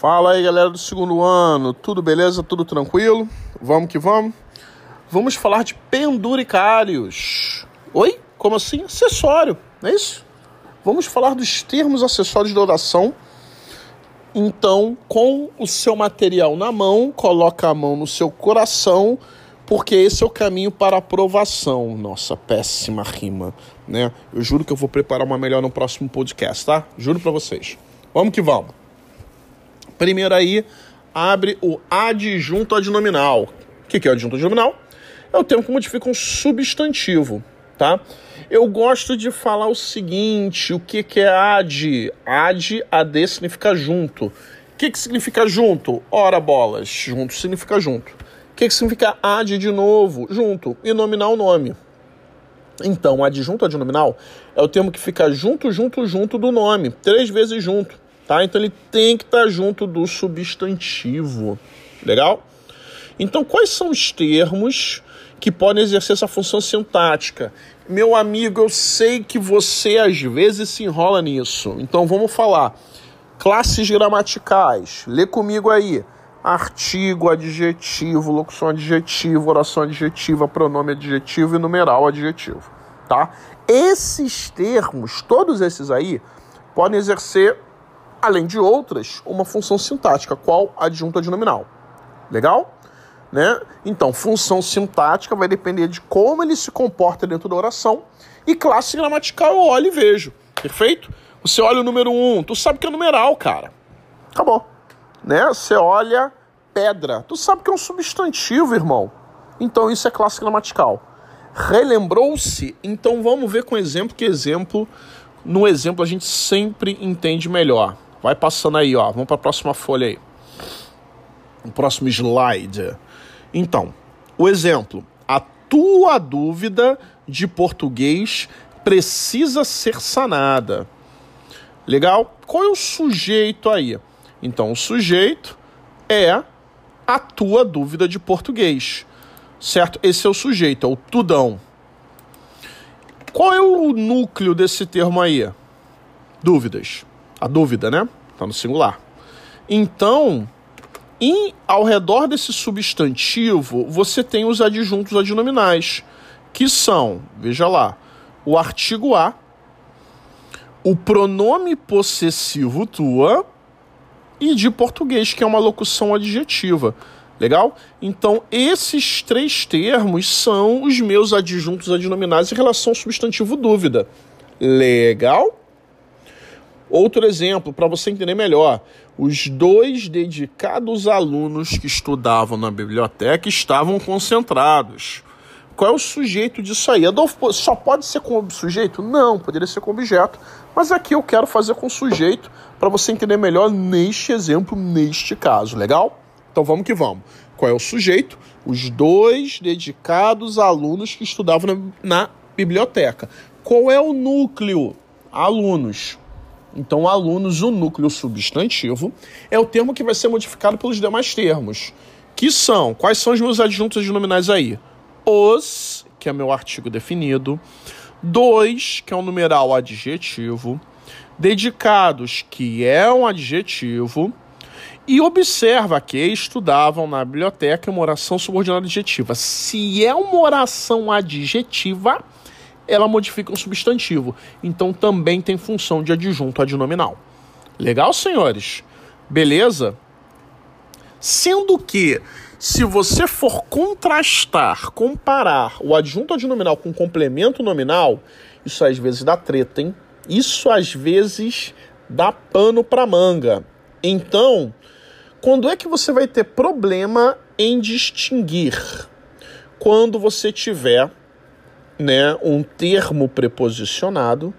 Fala aí, galera do segundo ano. Tudo beleza? Tudo tranquilo? Vamos que vamos? Vamos falar de penduricários. Oi? Como assim? Acessório, não é isso? Vamos falar dos termos acessórios de oração. Então, com o seu material na mão, coloca a mão no seu coração, porque esse é o caminho para a aprovação. Nossa, péssima rima, né? Eu juro que eu vou preparar uma melhor no próximo podcast, tá? Juro para vocês. Vamos que vamos. Primeiro aí, abre o adjunto adnominal. O que, é o adjunto adnominal? É o termo que modifica um substantivo, tá? Eu gosto de falar o seguinte, o que, que é ad? Ad, ad significa junto. O que, que significa junto? Ora bolas, junto significa junto. O que, que significa ad de novo? Junto. E nominal nome. Então, adjunto adnominal é o termo que fica junto, junto, junto do nome. Três vezes junto tá? Então ele tem que estar tá junto do substantivo. Legal? Então, quais são os termos que podem exercer essa função sintática? Meu amigo, eu sei que você às vezes se enrola nisso. Então vamos falar. Classes gramaticais. Lê comigo aí. Artigo, adjetivo, locução adjetivo, oração adjetiva, pronome adjetivo e numeral adjetivo, tá? Esses termos, todos esses aí, podem exercer além de outras, uma função sintática, qual adjunto adnominal. Legal? Né? Então, função sintática vai depender de como ele se comporta dentro da oração. E classe gramatical eu olho e vejo. Perfeito? Você olha o número 1, um, tu sabe que é numeral, cara. Acabou. Né? Você olha pedra, tu sabe que é um substantivo, irmão. Então isso é classe gramatical. Relembrou-se? Então vamos ver com exemplo, que exemplo, no exemplo a gente sempre entende melhor. Vai passando aí, ó. Vamos para a próxima folha aí. O próximo slide. Então, o exemplo. A tua dúvida de português precisa ser sanada. Legal? Qual é o sujeito aí? Então, o sujeito é a tua dúvida de português. Certo? Esse é o sujeito, é o tudão. Qual é o núcleo desse termo aí? Dúvidas a dúvida, né? Está no singular. Então, em, ao redor desse substantivo, você tem os adjuntos adnominais, que são, veja lá, o artigo a, o pronome possessivo tua e de português, que é uma locução adjetiva. Legal? Então, esses três termos são os meus adjuntos adnominais em relação ao substantivo dúvida. Legal? Outro exemplo, para você entender melhor: os dois dedicados alunos que estudavam na biblioteca estavam concentrados. Qual é o sujeito disso aí? Adolfo, só pode ser com sujeito? Não, poderia ser com objeto. Mas aqui eu quero fazer com sujeito para você entender melhor neste exemplo, neste caso, legal? Então vamos que vamos. Qual é o sujeito? Os dois dedicados alunos que estudavam na, na biblioteca. Qual é o núcleo? Alunos. Então, alunos, o núcleo substantivo é o termo que vai ser modificado pelos demais termos, que são, quais são os meus adjuntos nominais aí? Os, que é meu artigo definido, dois, que é um numeral adjetivo, dedicados, que é um adjetivo, e observa que estudavam na biblioteca uma oração subordinada adjetiva. Se é uma oração adjetiva, ela modifica um substantivo. Então também tem função de adjunto adnominal. Legal, senhores? Beleza? Sendo que, se você for contrastar, comparar o adjunto adnominal com o complemento nominal, isso às vezes dá treta, hein? Isso às vezes dá pano para manga. Então, quando é que você vai ter problema em distinguir? Quando você tiver né, um termo preposicionado,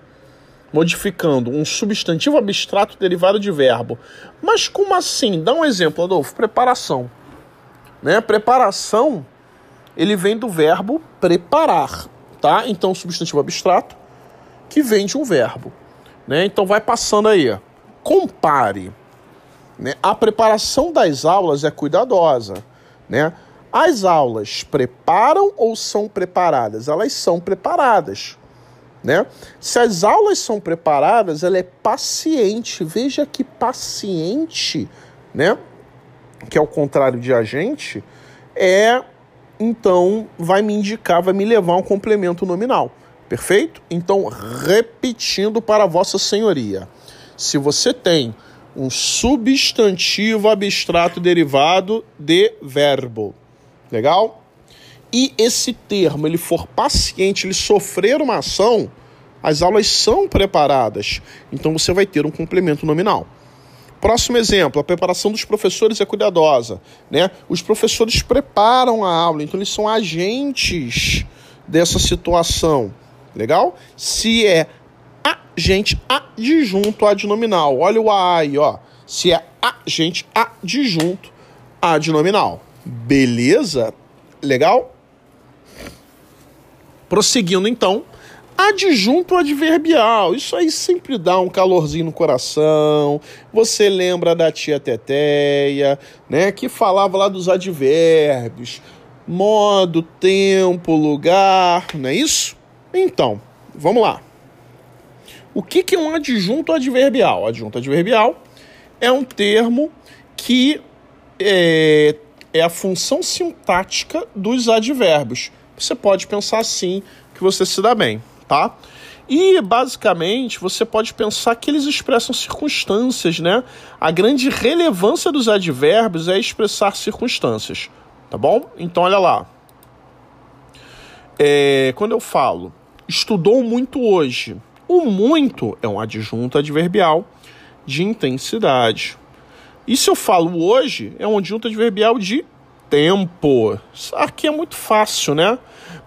modificando um substantivo abstrato derivado de verbo. Mas como assim? Dá um exemplo, Adolfo. Preparação. Né? Preparação, ele vem do verbo preparar, tá? Então, substantivo abstrato que vem de um verbo. Né? Então, vai passando aí. Compare. Né? A preparação das aulas é cuidadosa. Né? As aulas preparam ou são preparadas? Elas são preparadas. Né? Se as aulas são preparadas, ela é paciente. Veja que paciente né? Que é o contrário de agente, é então vai me indicar, vai me levar um complemento nominal. Perfeito? Então, repetindo para Vossa Senhoria, se você tem um substantivo abstrato derivado de verbo, legal? E esse termo ele for paciente, ele sofrer uma ação, as aulas são preparadas. Então você vai ter um complemento nominal. Próximo exemplo, a preparação dos professores é cuidadosa. Né? Os professores preparam a aula, então eles são agentes dessa situação. Legal? Se é agente adjunto adnominal, olha o A aí, ó. Se é agente adjunto adnominal. Beleza? Legal? Prosseguindo então, adjunto adverbial. Isso aí sempre dá um calorzinho no coração. Você lembra da tia Teteia, né, que falava lá dos advérbios, modo, tempo, lugar, não é isso? Então, vamos lá. O que, que é um adjunto adverbial? Adjunto adverbial é um termo que é, é a função sintática dos advérbios. Você pode pensar assim que você se dá bem, tá? E basicamente você pode pensar que eles expressam circunstâncias, né? A grande relevância dos advérbios é expressar circunstâncias, tá bom? Então olha lá. É, quando eu falo estudou muito hoje. O muito é um adjunto adverbial de intensidade. Se eu falo hoje, é um adjunto adverbial de tempo. Isso aqui é muito fácil, né?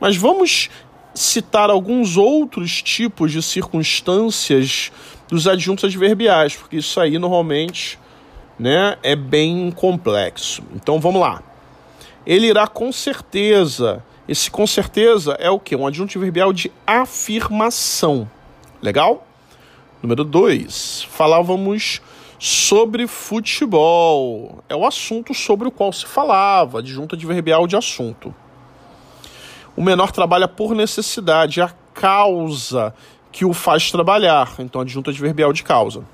Mas vamos citar alguns outros tipos de circunstâncias dos adjuntos adverbiais, porque isso aí normalmente né, é bem complexo. Então vamos lá. Ele irá com certeza esse com certeza é o que? Um adjunto adverbial de afirmação. Legal? Número 2. Falávamos sobre futebol. É o assunto sobre o qual se falava, adjunto adverbial de assunto. O menor trabalha por necessidade, a causa que o faz trabalhar. Então, adjunto adverbial de causa.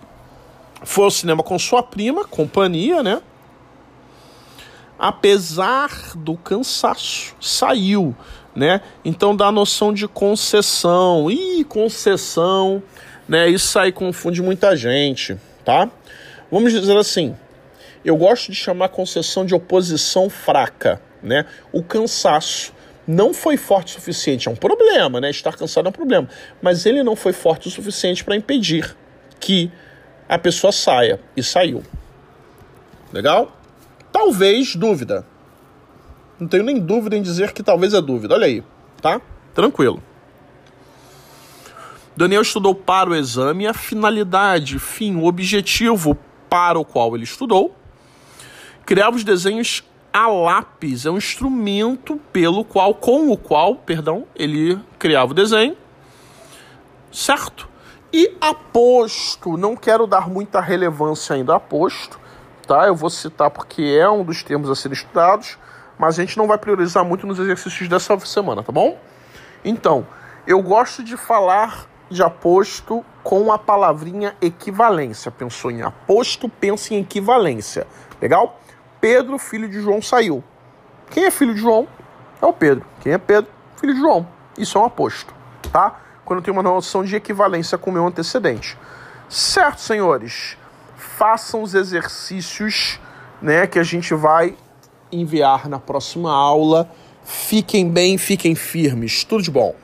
Foi ao cinema com sua prima, companhia, né? apesar do cansaço, saiu, né? Então dá a noção de concessão. Ih, concessão, né? Isso aí confunde muita gente, tá? Vamos dizer assim, eu gosto de chamar concessão de oposição fraca, né? O cansaço não foi forte o suficiente, é um problema, né? Estar cansado é um problema, mas ele não foi forte o suficiente para impedir que a pessoa saia e saiu. Legal? Talvez dúvida. Não tenho nem dúvida em dizer que talvez é dúvida. Olha aí, tá? Tranquilo. Daniel estudou para o exame a finalidade, fim, o objetivo para o qual ele estudou. Criava os desenhos a lápis, é um instrumento pelo qual, com o qual, perdão, ele criava o desenho. Certo? E aposto, não quero dar muita relevância ainda aposto, tá? Eu vou citar porque é um dos termos a serem estudados, mas a gente não vai priorizar muito nos exercícios dessa semana, tá bom? Então, eu gosto de falar de aposto com a palavrinha equivalência. Pensou em aposto, pensa em equivalência. Legal? Pedro, filho de João, saiu. Quem é filho de João? É o Pedro. Quem é Pedro? Filho de João. Isso é um aposto, tá? Quando tenho uma noção de equivalência com o meu antecedente. Certo, senhores? façam os exercícios né, que a gente vai enviar na próxima aula. Fiquem bem, fiquem firmes. Tudo de bom.